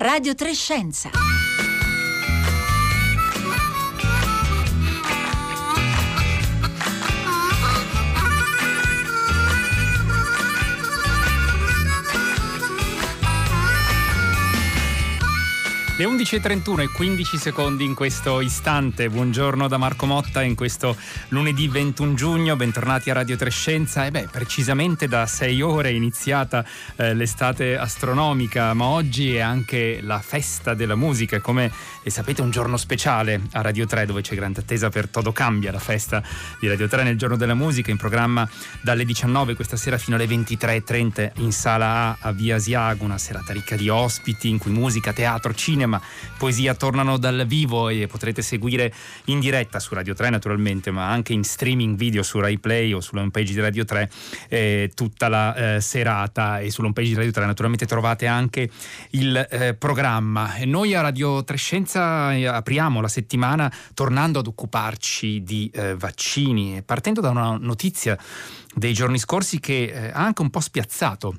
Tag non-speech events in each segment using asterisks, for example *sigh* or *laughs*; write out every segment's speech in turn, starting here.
Radio Trescenza. Le 11.31 e 15 secondi in questo istante. Buongiorno da Marco Motta in questo lunedì 21 giugno. Bentornati a Radio Trescenza. E beh, precisamente da sei ore è iniziata eh, l'estate astronomica, ma oggi è anche la festa della musica. Come sapete, un giorno speciale a Radio 3 dove c'è grande attesa per Todo Cambia, la festa di Radio 3 nel giorno della musica, in programma dalle 19 questa sera fino alle 23.30 in sala A a Via Asiago. Una serata ricca di ospiti in cui musica, teatro, cinema cinema, poesia tornano dal vivo e potrete seguire in diretta su Radio 3 naturalmente, ma anche in streaming video su Rai Play o sulla homepage di Radio 3 eh, tutta la eh, serata e sulla homepage di Radio 3 naturalmente trovate anche il eh, programma. E noi a Radio 3 Scienza eh, apriamo la settimana tornando ad occuparci di eh, vaccini, partendo da una notizia dei giorni scorsi che eh, ha anche un po' spiazzato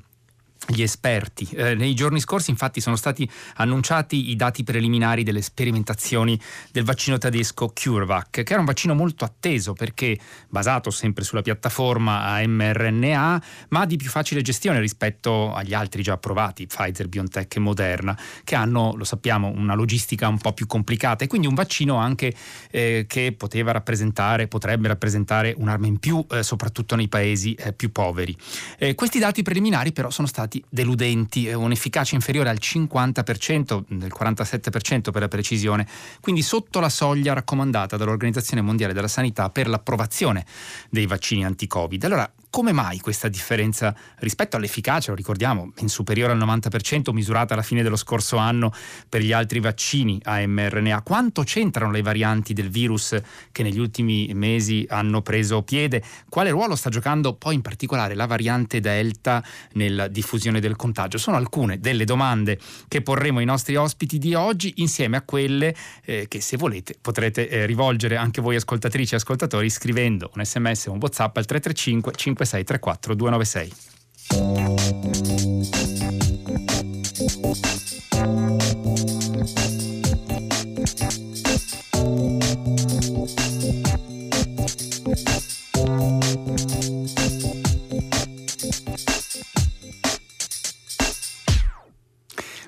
gli esperti. Eh, nei giorni scorsi infatti sono stati annunciati i dati preliminari delle sperimentazioni del vaccino tedesco CureVac, che era un vaccino molto atteso perché basato sempre sulla piattaforma a mRNA, ma di più facile gestione rispetto agli altri già approvati, Pfizer, BioNTech e Moderna, che hanno, lo sappiamo, una logistica un po' più complicata e quindi un vaccino anche eh, che poteva rappresentare, potrebbe rappresentare un'arma in più, eh, soprattutto nei paesi eh, più poveri. Eh, questi dati preliminari però sono stati stati deludenti, un'efficacia inferiore al 50%, del 47% per la precisione, quindi sotto la soglia raccomandata dall'Organizzazione Mondiale della Sanità per l'approvazione dei vaccini anti-Covid. Allora, come mai questa differenza rispetto all'efficacia, lo ricordiamo, in superiore al 90% misurata alla fine dello scorso anno per gli altri vaccini a mRNA? Quanto c'entrano le varianti del virus che negli ultimi mesi hanno preso piede? Quale ruolo sta giocando poi in particolare la variante Delta nella diffusione del contagio? Sono alcune delle domande che porremo ai nostri ospiti di oggi insieme a quelle eh, che se volete potrete eh, rivolgere anche voi ascoltatrici e ascoltatori scrivendo un sms o un whatsapp al 335 5 5634 296.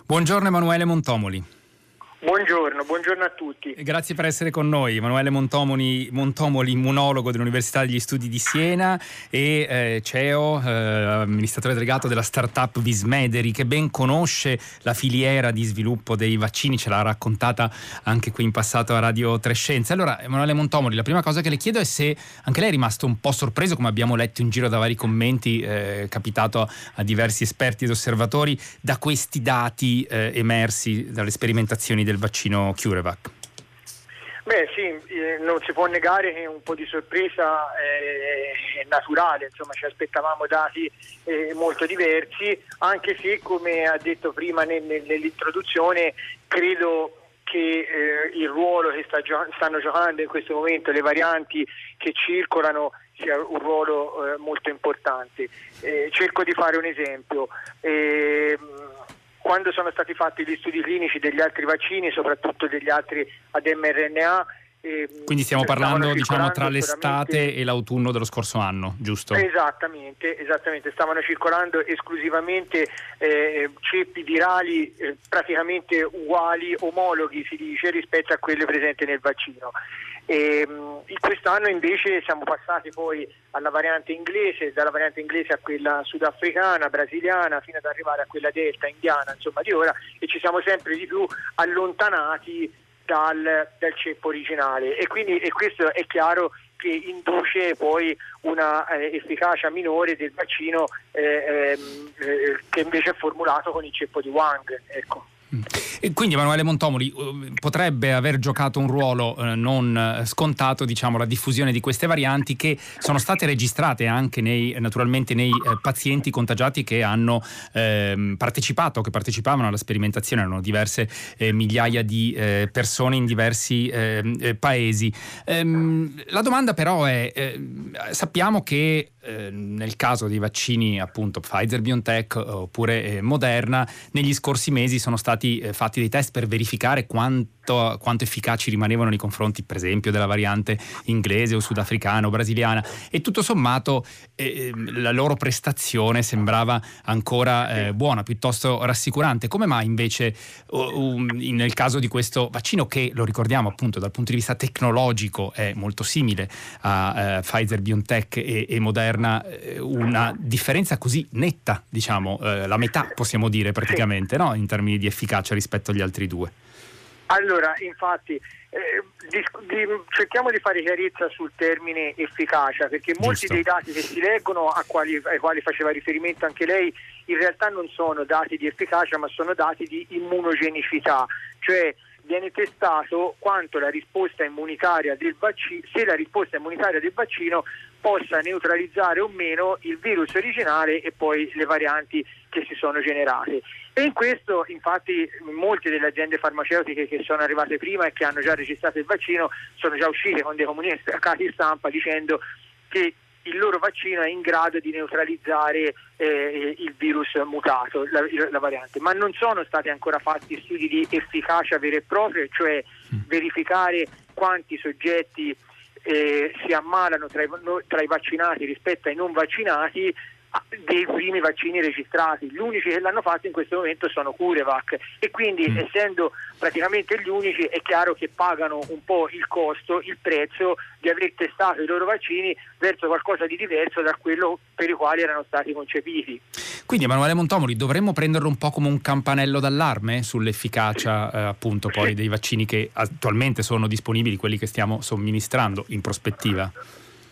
Buongiorno Emanuele Montomoli. Buongiorno, buongiorno, a tutti. Grazie per essere con noi. Emanuele Montomoli, Montomoli immunologo dell'Università degli Studi di Siena e eh, CEO, eh, amministratore delegato della startup Vismederi, che ben conosce la filiera di sviluppo dei vaccini, ce l'ha raccontata anche qui in passato a Radio Trescenza. Allora, Emanuele Montomoli, la prima cosa che le chiedo è se anche lei è rimasto un po' sorpreso, come abbiamo letto in giro da vari commenti, eh, capitato a diversi esperti ed osservatori, da questi dati eh, emersi dalle sperimentazioni del vaccino CureVac? Beh sì, eh, non si può negare che un po' di sorpresa è naturale, insomma ci aspettavamo dati eh, molto diversi, anche se come ha detto prima nell'introduzione credo che eh, il ruolo che stanno giocando in questo momento le varianti che circolano sia un ruolo molto importante. cerco di fare un esempio. Eh, quando sono stati fatti gli studi clinici degli altri vaccini, soprattutto degli altri ad mRNA, quindi stiamo parlando diciamo, tra l'estate e l'autunno dello scorso anno, giusto? Esattamente, esattamente. stavano circolando esclusivamente eh, ceppi virali eh, praticamente uguali, omologhi si dice, rispetto a quelli presenti nel vaccino. E, ehm, quest'anno invece siamo passati poi alla variante inglese, dalla variante inglese a quella sudafricana, brasiliana, fino ad arrivare a quella delta, indiana, insomma di ora, e ci siamo sempre di più allontanati dal, dal ceppo originale. E quindi e questo è chiaro che induce poi una eh, efficacia minore del vaccino eh, ehm, eh, che invece è formulato con il ceppo di Wang. Ecco. E quindi Emanuele Montomoli eh, potrebbe aver giocato un ruolo eh, non eh, scontato, diciamo, la diffusione di queste varianti che sono state registrate anche nei, naturalmente nei eh, pazienti contagiati che hanno ehm, partecipato, che partecipavano alla sperimentazione, erano diverse eh, migliaia di eh, persone in diversi ehm, paesi. Ehm, la domanda però è, sappiamo che eh, nel caso dei vaccini appunto Pfizer, BioNTech oppure eh, Moderna, negli scorsi mesi sono stati eh, fatti dei test per verificare quanto, quanto, efficaci rimanevano nei confronti per esempio della variante inglese o sudafricana o brasiliana e tutto sommato eh, la loro prestazione sembrava ancora eh, buona, piuttosto rassicurante. Come mai invece um, nel caso di questo vaccino che lo ricordiamo appunto dal punto di vista tecnologico è molto simile a Pfizer, BioNTech e, e Moderna eh, una differenza così netta, diciamo, eh, la metà possiamo dire praticamente, no? in termini di efficacia rispetto agli altri due. Allora, infatti, eh, di, di, cerchiamo di fare chiarezza sul termine efficacia, perché molti Giusto. dei dati che si leggono, quali, ai quali faceva riferimento anche lei, in realtà non sono dati di efficacia, ma sono dati di immunogenicità, cioè viene testato quanto la risposta immunitaria del vaccino, se la risposta immunitaria del vaccino possa neutralizzare o meno il virus originale e poi le varianti che si sono generate. E in questo infatti molte delle aziende farmaceutiche che sono arrivate prima e che hanno già registrato il vaccino sono già uscite con dei comunicati stampa dicendo che il loro vaccino è in grado di neutralizzare eh, il virus mutato, la, la, variante, ma non sono stati ancora fatti studi di efficacia vera e propria, cioè mm. verificare quanti soggetti eh, si ammalano tra i, tra i vaccinati rispetto ai non vaccinati dei primi vaccini registrati. Gli unici che l'hanno fatto in questo momento sono Curevac e quindi mm. essendo praticamente gli unici è chiaro che pagano un po' il costo, il prezzo di aver testato i loro vaccini verso qualcosa di diverso da quello per i quali erano stati concepiti. Quindi Emanuele Montomoli dovremmo prenderlo un po' come un campanello d'allarme sull'efficacia eh, appunto poi dei vaccini che attualmente sono disponibili, quelli che stiamo somministrando in prospettiva?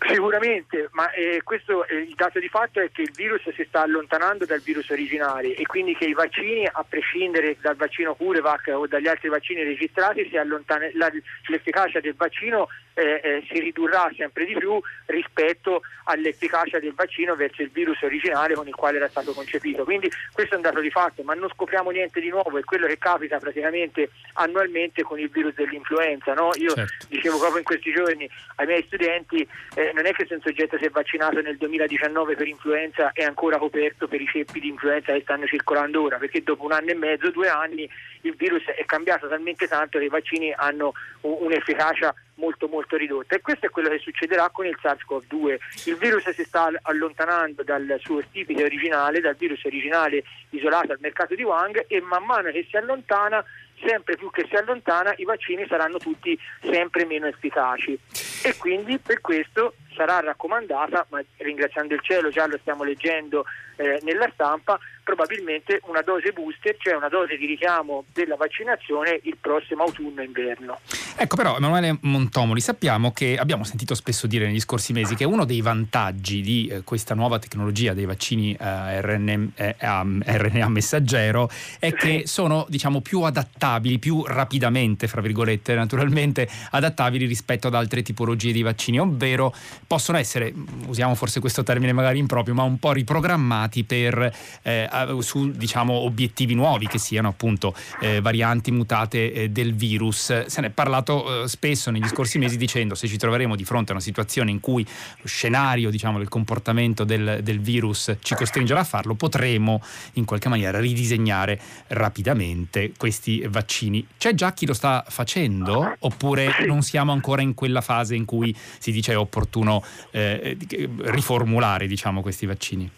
Sicuramente, ma eh, questo eh, il dato di fatto è che il virus si sta allontanando dal virus originale e quindi che i vaccini, a prescindere dal vaccino Curevac o dagli altri vaccini registrati, la, l'efficacia del vaccino eh, eh, si ridurrà sempre di più rispetto all'efficacia del vaccino verso il virus originale con il quale era stato concepito. Quindi questo è un dato di fatto, ma non scopriamo niente di nuovo, è quello che capita praticamente annualmente con il virus dell'influenza. No? Io certo. dicevo proprio in questi giorni ai miei studenti, eh, non è che se un soggetto si è vaccinato nel 2019 per influenza è ancora coperto per i ceppi di influenza che stanno circolando ora, perché dopo un anno e mezzo, due anni, il virus è cambiato talmente tanto che i vaccini hanno un'efficacia molto molto ridotta e questo è quello che succederà con il SARS-CoV-2. Il virus si sta allontanando dal suo stipite originale, dal virus originale isolato al mercato di Wang e man mano che si allontana sempre più che si allontana i vaccini saranno tutti sempre meno efficaci. E quindi per questo sarà raccomandata, ma ringraziando il cielo già lo stiamo leggendo eh, nella stampa, probabilmente una dose booster, cioè una dose di richiamo della vaccinazione il prossimo autunno-inverno. Ecco però Emanuele Montomoli, sappiamo che abbiamo sentito spesso dire negli scorsi mesi che uno dei vantaggi di eh, questa nuova tecnologia dei vaccini eh, RNA, eh, RNA, messaggero è che sono diciamo più adattabili, più rapidamente, fra virgolette, naturalmente adattabili rispetto ad altre tipologie di vaccini, ovvero possono essere, usiamo forse questo termine magari improprio, ma un po' riprogrammati per eh, su diciamo, obiettivi nuovi che siano appunto eh, varianti mutate eh, del virus. Se ne è parlato eh, spesso negli scorsi mesi dicendo se ci troveremo di fronte a una situazione in cui lo scenario diciamo, del comportamento del, del virus ci costringerà a farlo, potremo in qualche maniera ridisegnare rapidamente questi vaccini. C'è già chi lo sta facendo oppure non siamo ancora in quella fase in cui si dice è opportuno eh, riformulare diciamo, questi vaccini?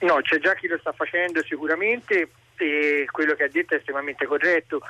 No, c'è già chi lo sta facendo sicuramente e quello che ha detto è estremamente corretto.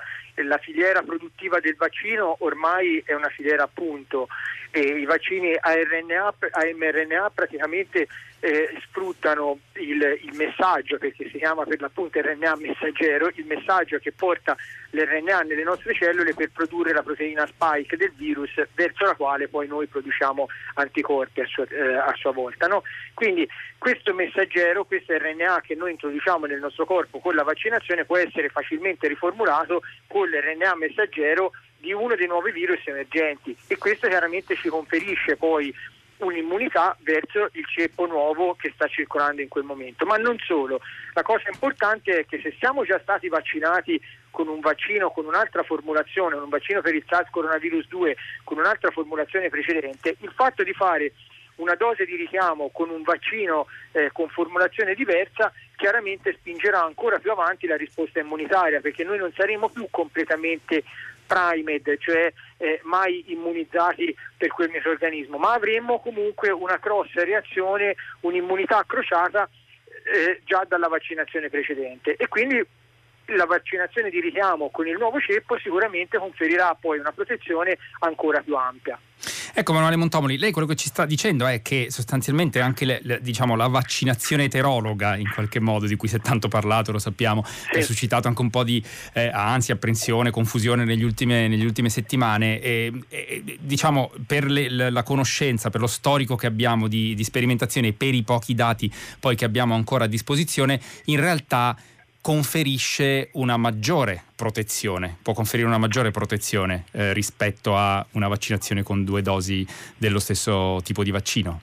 La filiera produttiva del vaccino ormai è una filiera a punto e i vaccini a, RNA, a mRNA praticamente eh, sfruttano il, il, messaggio, perché si chiama per l'appunto RNA messaggero, il messaggio che porta l'RNA nelle nostre cellule per produrre la proteina spike del virus verso la quale poi noi produciamo anticorpi a sua, eh, a sua volta. No? Quindi questo messaggero, questo RNA che noi introduciamo nel nostro corpo con la vaccinazione può essere facilmente riformulato con l'RNA messaggero di uno dei nuovi virus emergenti e questo chiaramente ci conferisce poi un'immunità verso il ceppo nuovo che sta circolando in quel momento. Ma non solo, la cosa importante è che se siamo già stati vaccinati con un vaccino, con un'altra formulazione, un vaccino per il SARS coronavirus 2 con un'altra formulazione precedente, il fatto di fare una dose di richiamo con un vaccino eh, con formulazione diversa chiaramente spingerà ancora più avanti la risposta immunitaria perché noi non saremo più completamente primed, cioè eh, mai immunizzati per quel microorganismo, ma avremmo comunque una cross reazione, un'immunità crociata eh, già dalla vaccinazione precedente e quindi la vaccinazione di richiamo con il nuovo ceppo sicuramente conferirà poi una protezione ancora più ampia. Ecco Manuele Montomoli, lei quello che ci sta dicendo è che sostanzialmente anche le, le, diciamo, la vaccinazione eterologa in qualche modo di cui si è tanto parlato, lo sappiamo, sì. ha suscitato anche un po' di eh, ansia, apprensione, confusione negli ultime, negli ultime settimane e, e, diciamo per le, la conoscenza, per lo storico che abbiamo di, di sperimentazione e per i pochi dati poi che abbiamo ancora a disposizione, in realtà conferisce una maggiore protezione, può conferire una maggiore protezione eh, rispetto a una vaccinazione con due dosi dello stesso tipo di vaccino?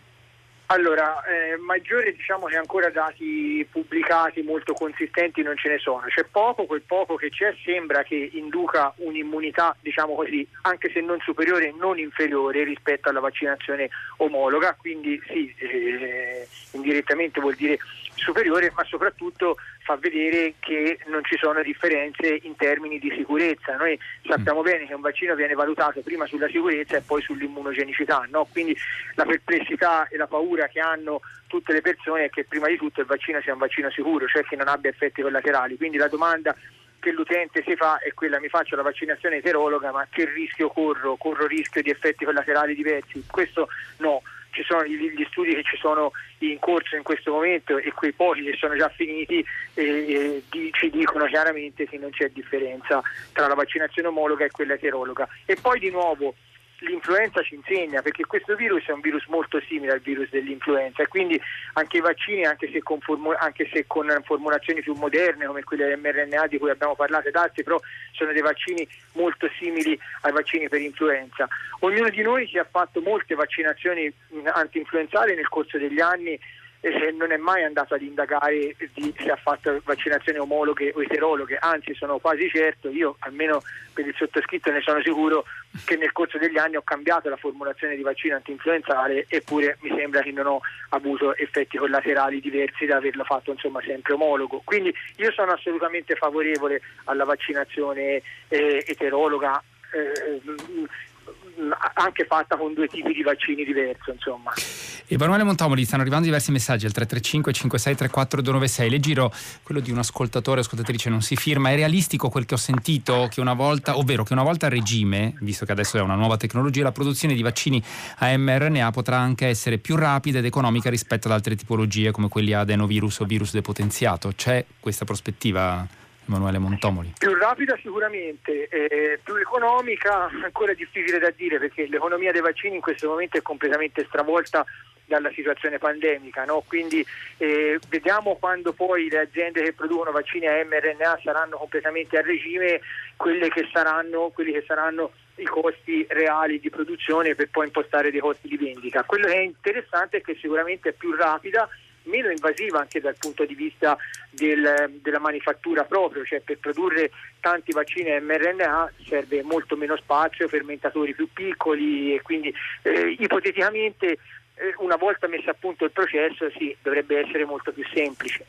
Allora, eh, maggiore diciamo che ancora dati pubblicati molto consistenti non ce ne sono, c'è poco, quel poco che c'è sembra che induca un'immunità, diciamo così, anche se non superiore, non inferiore rispetto alla vaccinazione omologa, quindi sì, eh, indirettamente vuol dire superiore, ma soprattutto fa vedere che non ci sono differenze in termini di sicurezza. Noi sappiamo bene che un vaccino viene valutato prima sulla sicurezza e poi sull'immunogenicità, no? quindi la perplessità e la paura che hanno tutte le persone è che prima di tutto il vaccino sia un vaccino sicuro, cioè che non abbia effetti collaterali. Quindi la domanda che l'utente si fa è quella mi faccio la vaccinazione eterologa ma che rischio corro? Corro rischio di effetti collaterali diversi? Questo no ci sono gli studi che ci sono in corso in questo momento e quei pochi che sono già finiti eh, eh, ci dicono chiaramente che non c'è differenza tra la vaccinazione omologa e quella eterologa. E poi di nuovo l'influenza ci insegna perché questo virus è un virus molto simile al virus dell'influenza e quindi anche i vaccini, anche se con, formu- anche se con formulazioni più moderne come quelle mRNA di cui abbiamo parlato ed altri, però sono dei vaccini molto simili ai vaccini per influenza. Ognuno di noi si ha fatto molte vaccinazioni anti-influenzali nel corso degli anni non è mai andato ad indagare se ha fatto vaccinazioni omologhe o eterologhe, anzi sono quasi certo, io almeno per il sottoscritto ne sono sicuro che nel corso degli anni ho cambiato la formulazione di vaccino antinfluenzale eppure mi sembra che non ho avuto effetti collaterali diversi da averlo fatto insomma sempre omologo. Quindi io sono assolutamente favorevole alla vaccinazione eh, eterologa. Eh, anche fatta con due tipi di vaccini diversi. Insomma. Emanuele Montomoli, stanno arrivando diversi messaggi al 335 5634 296. Le giro quello di un ascoltatore ascoltatrice non si firma. È realistico quel che ho sentito che una volta, ovvero che una volta a regime, visto che adesso è una nuova tecnologia, la produzione di vaccini a mRNA potrà anche essere più rapida ed economica rispetto ad altre tipologie come quelli adenovirus o virus depotenziato. C'è questa prospettiva? Emanuele Montomoli? Più rapida sicuramente, eh, più economica ancora difficile da dire perché l'economia dei vaccini in questo momento è completamente stravolta dalla situazione pandemica, no? quindi eh, vediamo quando poi le aziende che producono vaccini a mRNA saranno completamente a regime, che saranno, quelli che saranno i costi reali di produzione per poi impostare dei costi di vendita. Quello che è interessante è che sicuramente è più rapida meno invasiva anche dal punto di vista del, della manifattura proprio, cioè per produrre tanti vaccini mRNA serve molto meno spazio, fermentatori più piccoli e quindi eh, ipoteticamente una volta messo a punto il processo sì, dovrebbe essere molto più semplice.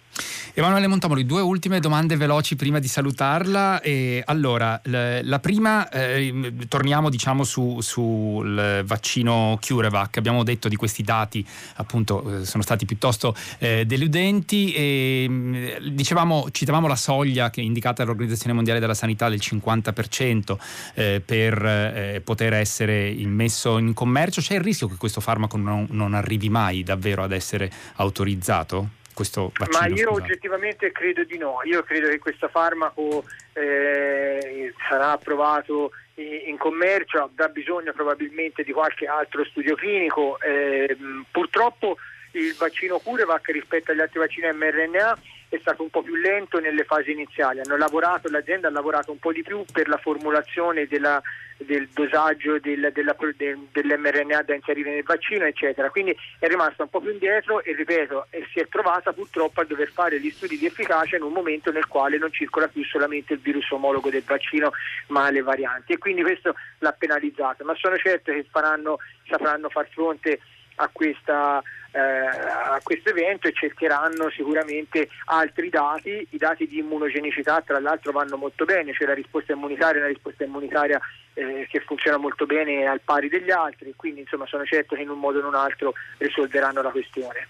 Emanuele Montamoli, due ultime domande veloci prima di salutarla. E allora, la prima, eh, torniamo diciamo sul su vaccino CureVac. Abbiamo detto di questi dati, appunto, eh, sono stati piuttosto eh, deludenti. E, mm, dicevamo, citavamo la soglia che è indicata dall'Organizzazione Mondiale della Sanità del 50% eh, per eh, poter essere immesso in commercio. C'è il rischio che questo farmaco non, non arrivi mai davvero ad essere autorizzato? questo vaccino? Ma io scusate. oggettivamente credo di no, io credo che questo farmaco eh, sarà approvato in commercio, avrà bisogno probabilmente di qualche altro studio clinico. Eh, purtroppo il vaccino CureVac rispetto agli altri vaccini mRNA è stato un po' più lento nelle fasi iniziali. Lavorato, l'azienda ha lavorato un po' di più per la formulazione della, del dosaggio del, della, del, dell'mRNA da inserire nel vaccino, eccetera. Quindi è rimasta un po' più indietro e ripeto, e si è trovata purtroppo a dover fare gli studi di efficacia in un momento nel quale non circola più solamente il virus omologo del vaccino, ma le varianti. E quindi questo l'ha penalizzata. Ma sono certo che faranno, sapranno far fronte a questa eh, a questo evento e cercheranno sicuramente altri dati, i dati di immunogenicità tra l'altro vanno molto bene, cioè la risposta immunitaria è una risposta immunitaria eh, che funziona molto bene al pari degli altri, quindi insomma sono certo che in un modo o in un altro risolveranno la questione.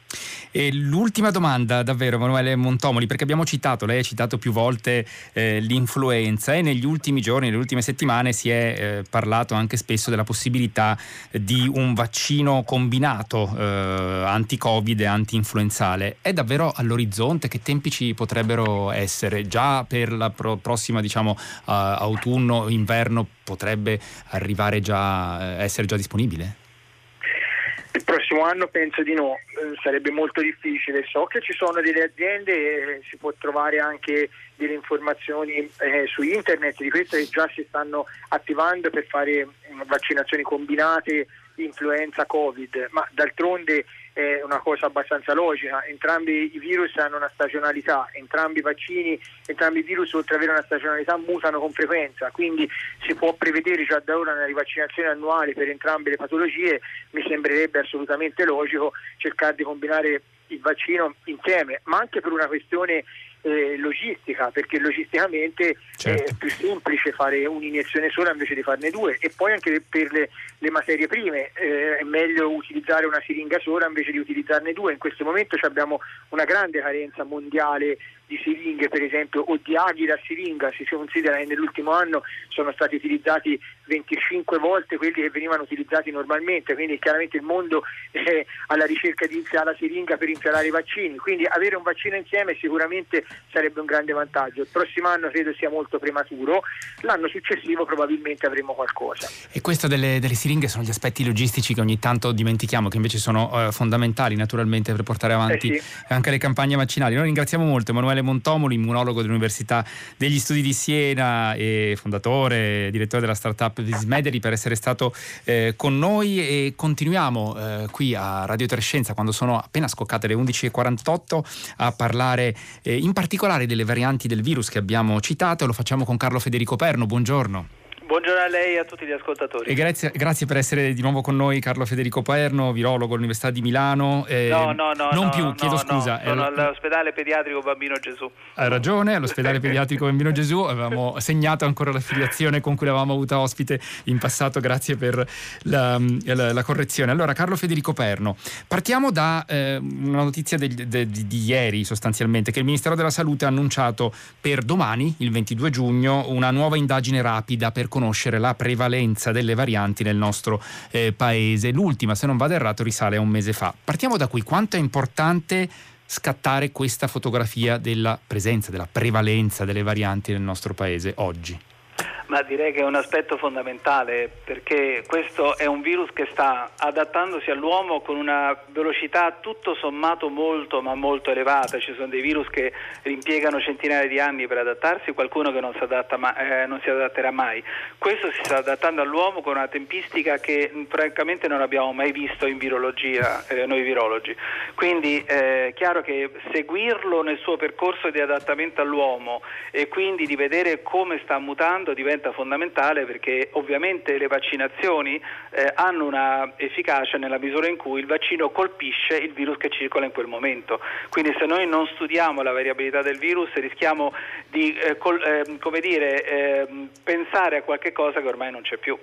E l'ultima domanda davvero Emanuele Montomoli, perché abbiamo citato, lei ha citato più volte eh, l'influenza e negli ultimi giorni, nelle ultime settimane si è eh, parlato anche spesso della possibilità di un vaccino combinato eh, anti-covid e anti-influenzale. È davvero all'orizzonte? Che tempi ci potrebbero essere? Già per la pro- prossima diciamo autunno, inverno potrebbe arrivare già, eh, essere già disponibile? Il prossimo anno penso di no, eh, sarebbe molto difficile. So che ci sono delle aziende e si può trovare anche delle informazioni eh, su internet di questo che già si stanno attivando per fare vaccinazioni combinate influenza Covid, ma d'altronde è una cosa abbastanza logica, entrambi i virus hanno una stagionalità, entrambi i vaccini, entrambi i virus oltre ad avere una stagionalità mutano con frequenza, quindi si può prevedere già da ora una rivaccinazione annuale per entrambe le patologie, mi sembrerebbe assolutamente logico cercare di combinare il vaccino insieme, ma anche per una questione eh, logistica, perché logisticamente certo. è più semplice fare un'iniezione sola invece di farne due e poi anche per le, le materie prime eh, è meglio utilizzare una siringa sola invece di utilizzarne due. In questo momento abbiamo una grande carenza mondiale di siringhe per esempio o di aghi da siringa, si considera che nell'ultimo anno sono stati utilizzati 25 volte quelli che venivano utilizzati normalmente, quindi chiaramente il mondo è alla ricerca di infiare la siringa per infialare i vaccini, quindi avere un vaccino insieme sicuramente sarebbe un grande vantaggio. Il prossimo anno credo sia molto prematuro, l'anno successivo probabilmente avremo qualcosa. E questo delle, delle siringhe sono gli aspetti logistici che ogni tanto dimentichiamo, che invece sono uh, fondamentali naturalmente per portare avanti eh sì. anche le campagne vaccinali. Noi ringraziamo molto Emanuele Emanuele Montomoli, immunologo dell'Università degli Studi di Siena e fondatore e direttore della startup Vismederi per essere stato eh, con noi e continuiamo eh, qui a Radio Trescenza quando sono appena scoccate le 11.48 a parlare eh, in particolare delle varianti del virus che abbiamo citato lo facciamo con Carlo Federico Perno. Buongiorno. Buongiorno a lei e a tutti gli ascoltatori. E grazie, grazie, per essere di nuovo con noi Carlo Federico Paerno, virologo all'Università di Milano. Eh, no, no, no. Non no, più, chiedo no, scusa. sono all'ospedale pediatrico Bambino Gesù. Ha ragione, all'ospedale pediatrico Bambino Gesù avevamo segnato ancora l'affiliazione con cui l'avevamo avuta ospite in passato, grazie per la, la, la correzione. Allora, Carlo Federico Perno, partiamo da eh, una notizia del, de, di, di ieri sostanzialmente, che il Ministero della Salute ha annunciato per domani, il 22 giugno, una nuova indagine rapida per conoscere la prevalenza delle varianti nel nostro eh, paese. L'ultima, se non vado errato, risale a un mese fa. Partiamo da qui. Quanto è importante scattare questa fotografia della presenza, della prevalenza delle varianti nel nostro paese oggi? Ma direi che è un aspetto fondamentale perché questo è un virus che sta adattandosi all'uomo con una velocità tutto sommato molto ma molto elevata. Ci sono dei virus che impiegano centinaia di anni per adattarsi, qualcuno che non si, ma- eh, non si adatterà mai. Questo si sta adattando all'uomo con una tempistica che francamente non abbiamo mai visto in virologia, eh, noi virologi. Quindi è eh, chiaro che seguirlo nel suo percorso di adattamento all'uomo e quindi di vedere come sta mutando diventa diventa fondamentale perché ovviamente le vaccinazioni eh, hanno una efficacia nella misura in cui il vaccino colpisce il virus che circola in quel momento. Quindi se noi non studiamo la variabilità del virus rischiamo di eh, col, eh, dire, ehm, pensare a qualche cosa che ormai non c'è più.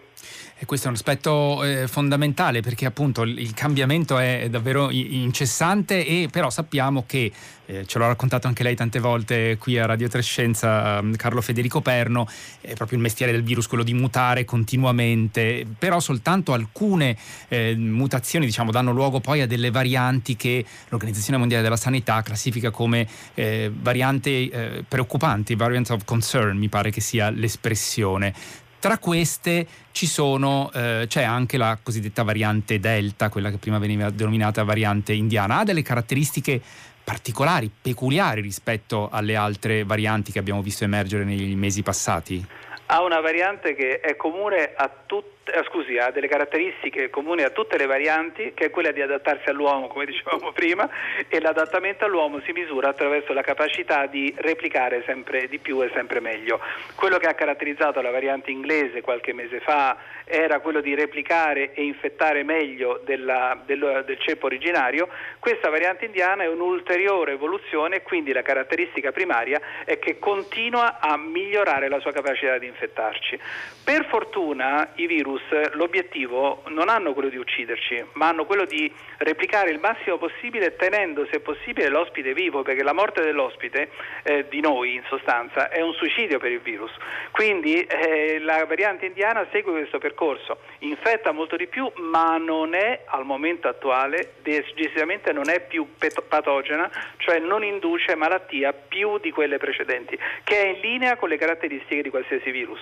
E questo è un aspetto eh, fondamentale perché appunto il, cambiamento è davvero incessante e però sappiamo che eh, ce l'ha raccontato anche lei tante volte qui a Radio Trescenza, um, Carlo Federico Perno, è proprio il mestiere del virus quello di mutare continuamente, però soltanto alcune eh, mutazioni diciamo, danno luogo poi a delle varianti che l'Organizzazione Mondiale della Sanità classifica come eh, varianti eh, preoccupanti, variants of concern mi pare che sia l'espressione. Tra queste sono, eh, c'è anche la cosiddetta variante Delta, quella che prima veniva denominata variante indiana. Ha delle caratteristiche particolari, peculiari rispetto alle altre varianti che abbiamo visto emergere nei mesi passati? Ha una variante che è comune a tutti scusi, ha delle caratteristiche comuni a tutte le varianti, che è quella di adattarsi all'uomo, come *laughs* dicevamo prima, e l'adattamento all'uomo si misura attraverso la capacità di replicare sempre di più e sempre meglio. Quello che ha caratterizzato la variante inglese qualche mese fa era quello di replicare e infettare meglio della, del, del ceppo originario, questa variante indiana è un'ulteriore evoluzione, quindi la caratteristica primaria è che continua a migliorare la sua capacità di infettarci. Per fortuna i virus l'obiettivo non hanno quello di ucciderci, ma hanno quello di replicare il massimo possibile tenendo se possibile l'ospite vivo, perché la morte dell'ospite, eh, di noi in sostanza, è un suicidio per il virus. Quindi eh, la variante indiana segue questo percorso, infetta molto di più, ma non è al momento attuale, decisamente non è più patogena, cioè non induce malattia più di quelle precedenti, che è in linea con le caratteristiche di qualsiasi virus.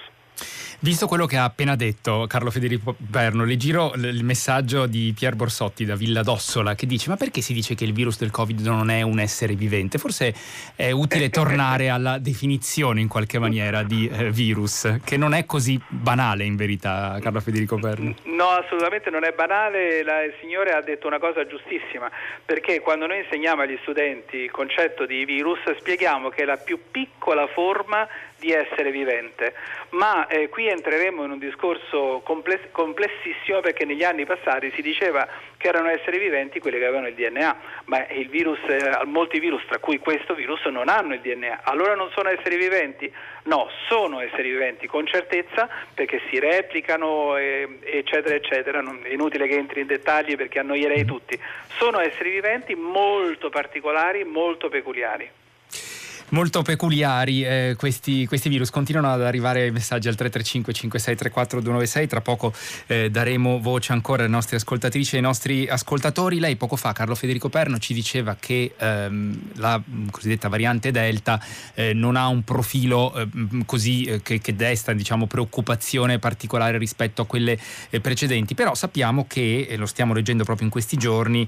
Visto quello che ha appena detto Carlo Federico Perno, le giro il messaggio di Pier Borsotti da Villa d'Ossola che dice ma perché si dice che il virus del Covid non è un essere vivente? Forse è utile *laughs* tornare alla definizione in qualche maniera di eh, virus, che non è così banale in verità, Carlo Federico Perno. No, assolutamente non è banale, la, il signore ha detto una cosa giustissima, perché quando noi insegniamo agli studenti il concetto di virus spieghiamo che è la più piccola forma di essere vivente, ma eh, qui entreremo in un discorso compless- complessissimo perché negli anni passati si diceva che erano esseri viventi quelli che avevano il DNA, ma il virus, eh, molti virus, tra cui questo virus, non hanno il DNA. Allora non sono esseri viventi? No, sono esseri viventi con certezza perché si replicano, eh, eccetera, eccetera. Non, è inutile che entri in dettagli perché annoierei tutti. Sono esseri viventi molto particolari, molto peculiari molto peculiari eh, questi, questi, virus. Continuano ad arrivare messaggi al 335 5634 296. Tra poco eh, daremo voce ancora alle nostre ascoltatrici e ai nostri ascoltatori. Lei poco fa, Carlo Federico Perno, ci diceva che ehm, la cosiddetta variante Delta eh, non ha un profilo ehm, così eh, che, che, desta diciamo, preoccupazione particolare rispetto a quelle eh, precedenti. Però sappiamo che, e lo stiamo leggendo proprio in questi giorni,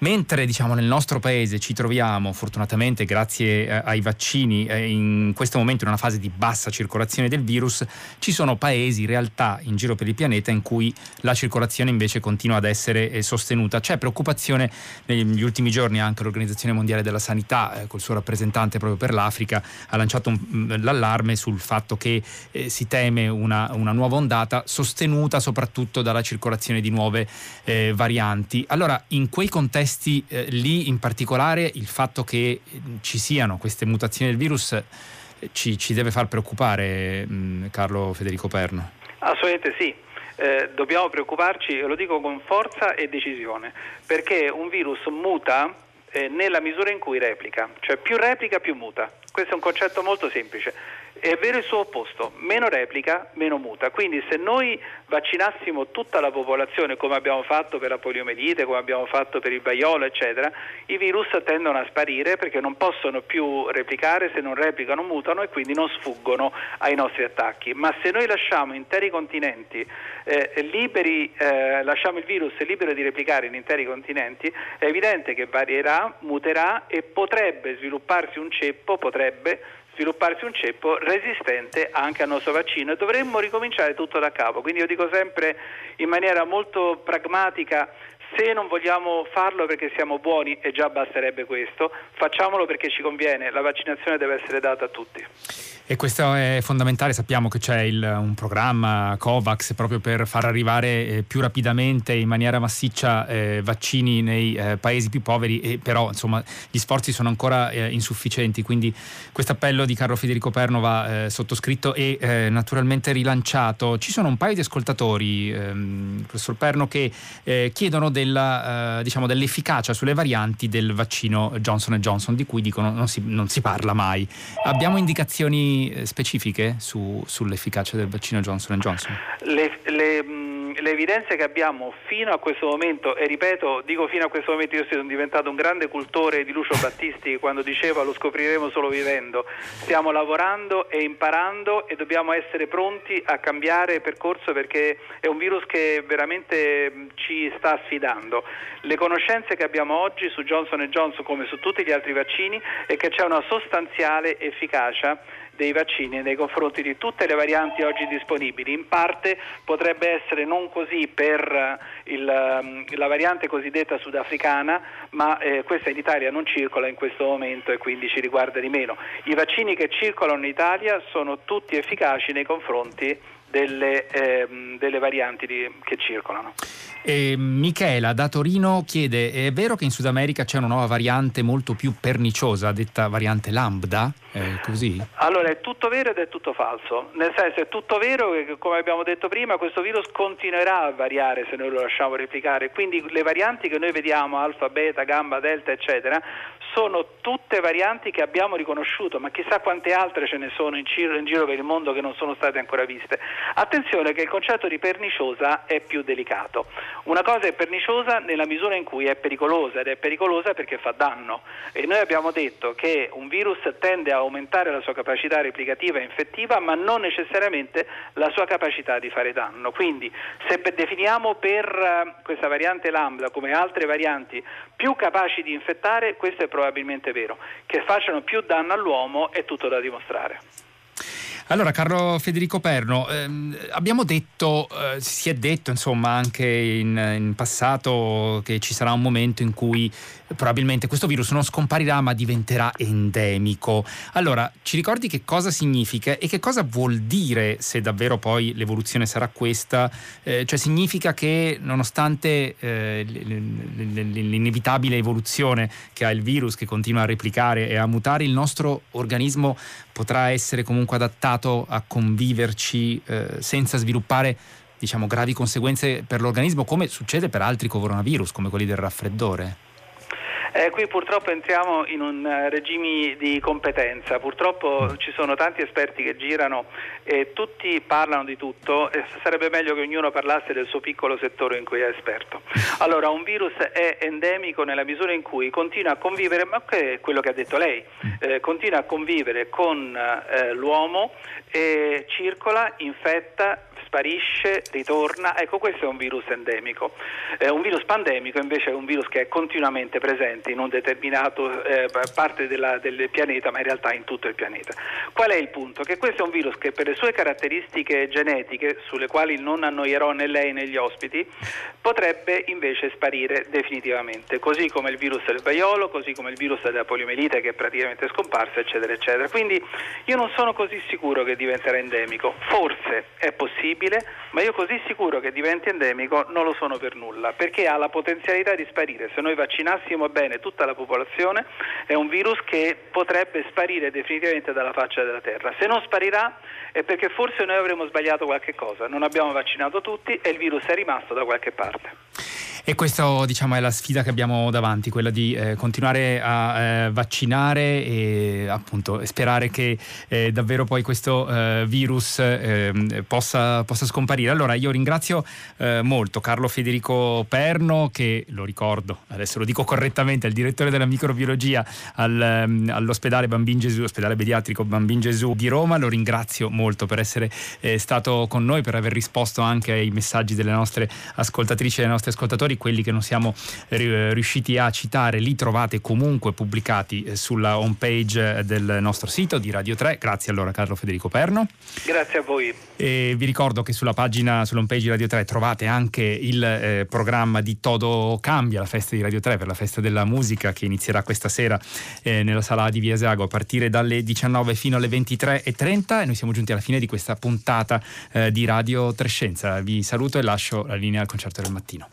Mentre diciamo, nel nostro paese ci troviamo, fortunatamente grazie eh, ai vaccini, eh, in questo momento in una fase di bassa circolazione del virus, ci sono paesi, realtà in giro per il pianeta in cui la circolazione invece continua ad essere eh, sostenuta. C'è preoccupazione negli ultimi giorni anche l'Organizzazione Mondiale della Sanità, eh, col suo rappresentante proprio per l'Africa, ha lanciato un, mm, l'allarme sul fatto che eh, si teme una, una, nuova ondata sostenuta soprattutto dalla circolazione di nuove eh, varianti. Allora, in quei contesti contesti eh, lì in particolare il fatto che mm, ci siano queste mutazioni del virus eh, ci, ci, deve far preoccupare mh, mm, Carlo Federico Perno? Assolutamente sì. Eh, dobbiamo preoccuparci, lo dico con forza e decisione, perché un virus muta eh, nella misura in cui replica, cioè più replica più muta. Questo è un concetto molto semplice. È vero il suo opposto, meno replica, meno muta. Quindi se noi vaccinassimo tutta la popolazione come abbiamo fatto per la poliomelite, come abbiamo fatto per il vaiolo, eccetera, i virus tendono a sparire perché non possono più replicare, se non replicano mutano e quindi non sfuggono ai nostri attacchi. Ma se noi lasciamo interi continenti eh, liberi, eh, lasciamo il virus libero di replicare in interi continenti, è evidente che varierà, muterà e potrebbe svilupparsi un ceppo, potrebbe svilupparsi un ceppo resistente anche al nostro vaccino e dovremmo ricominciare tutto da capo. Quindi io dico sempre in maniera molto pragmatica se non vogliamo farlo perché siamo buoni e già basterebbe questo, facciamolo perché ci conviene, la vaccinazione deve essere data a tutti. E questo è fondamentale, sappiamo che c'è il, un programma COVAX proprio per far arrivare eh, più rapidamente in maniera massiccia eh, vaccini nei eh, paesi più poveri, e però insomma gli sforzi sono ancora eh, insufficienti, quindi questo appello di Carlo Federico Perno va eh, sottoscritto e eh, naturalmente rilanciato. Ci sono un paio di ascoltatori, ehm, professor Perno, che chiedono della, diciamo, dell'efficacia sulle varianti del vaccino Johnson Johnson, di cui dicono non si, non si parla mai. Abbiamo indicazioni eh, specifiche su, sull'efficacia del vaccino Johnson Johnson? Le, le, le, evidenze che abbiamo fino a questo momento, e ripeto, dico fino a questo momento io sono diventato un grande cultore di Lucio Battisti quando diceva lo scopriremo solo vivendo, stiamo lavorando e imparando e dobbiamo essere pronti a cambiare percorso perché è un virus che veramente ci sta sfidando. Le conoscenze che abbiamo oggi su Johnson Johnson come su tutti gli altri vaccini è che c'è una sostanziale efficacia dei vaccini nei confronti di tutte le varianti oggi disponibili. In parte potrebbe essere non così per il, la variante cosiddetta sudafricana, ma eh, questa in Italia non circola in questo momento e quindi ci riguarda di meno. I vaccini che circolano in Italia sono tutti efficaci nei confronti delle, ehm, delle varianti di, che circolano. E Michela da Torino chiede: è vero che in Sud America c'è una nuova variante molto più perniciosa, detta variante lambda? È così? Allora è tutto vero ed è tutto falso. Nel senso è tutto vero che, come abbiamo detto prima, questo virus continuerà a variare se noi lo lasciamo replicare. Quindi le varianti che noi vediamo, alfa, beta, gamma, delta, eccetera, sono tutte varianti che abbiamo riconosciuto, ma chissà quante altre ce ne sono in giro, in giro, per il mondo che non sono state ancora viste. Attenzione che il concetto di perniciosa è più delicato. Una cosa è perniciosa nella misura in cui è pericolosa ed è pericolosa perché fa danno e noi abbiamo detto che un virus tende a aumentare la sua capacità replicativa e infettiva ma non necessariamente la sua capacità di fare danno. Quindi se definiamo per eh, questa variante lambda come altre varianti più capaci di infettare, questo è probabilmente vero. Che facciano più danno all'uomo è tutto da dimostrare. Allora, Carlo Federico Perno, ehm, abbiamo detto, eh, si è detto insomma anche in, in, passato che ci sarà un momento in cui probabilmente questo virus non scomparirà ma diventerà endemico. Allora, ci ricordi che cosa significa e che cosa vuol dire se davvero poi l'evoluzione sarà questa? Eh, cioè significa che nonostante eh, l'inevitabile evoluzione che ha il virus che continua a replicare e a mutare, il nostro organismo potrà essere comunque adattato a conviverci eh, senza sviluppare diciamo, gravi conseguenze per l'organismo, come succede per altri coronavirus, come quelli del raffreddore? Eh, qui purtroppo entriamo in un uh, regime di competenza, purtroppo ci sono tanti esperti che girano e tutti parlano di tutto e sarebbe meglio che ognuno parlasse del suo piccolo settore in cui è esperto. Allora, un virus è endemico nella misura in cui continua a convivere, ma che è quello che ha detto lei, eh, continua a convivere con eh, l'uomo, e circola, infetta, sparisce, ritorna. Ecco, questo è un virus endemico. Eh, un virus pandemico invece è un virus che è continuamente presente in un determinato eh, parte della, del pianeta, ma in realtà in tutto il pianeta. Qual è il punto? Che questo è un virus che per le sue caratteristiche genetiche, sulle quali non annoierò né lei né gli ospiti, potrebbe invece sparire definitivamente, così come il virus del vaiolo, così come il virus della poliomelite che è praticamente scomparso, eccetera, eccetera. Quindi io non sono così sicuro che diventerà endemico. Forse è possibile possibile, ma io così sicuro che diventi endemico non lo sono per nulla, perché ha la potenzialità di sparire. Se noi vaccinassimo bene tutta la popolazione, è un virus che potrebbe sparire definitivamente dalla faccia della Terra. Se non sparirà è perché forse noi avremo sbagliato qualche cosa, non abbiamo vaccinato tutti e il virus è rimasto da qualche parte. E questa diciamo, è la sfida che abbiamo davanti, quella di eh, continuare a eh, vaccinare e appunto sperare che eh, davvero poi questo eh, virus ehm, possa, possa, scomparire. Allora io ringrazio eh, molto Carlo Federico Perno che lo ricordo, adesso lo dico correttamente, è il direttore della microbiologia al, ehm, all'ospedale Bambin Gesù, ospedale pediatrico Bambin Gesù di Roma. Lo ringrazio molto per essere eh, stato con noi, per aver risposto anche ai messaggi delle nostre ascoltatrici e dei nostri ascoltatori quelli che non siamo eh, riusciti a citare li trovate comunque pubblicati eh, sulla home page del nostro sito di Radio 3. Grazie allora Carlo Federico Perno. Grazie a voi. E vi ricordo che sulla pagina, sull'home page di Radio 3 trovate anche il eh, programma di Todo Cambia, la festa di Radio 3 per la festa della musica che inizierà questa sera eh, nella sala di Via Esago a partire dalle 19 fino alle 23.30 e noi siamo giunti alla fine di questa puntata eh, di Radio Trescenza. Vi saluto e lascio la linea al concerto del mattino.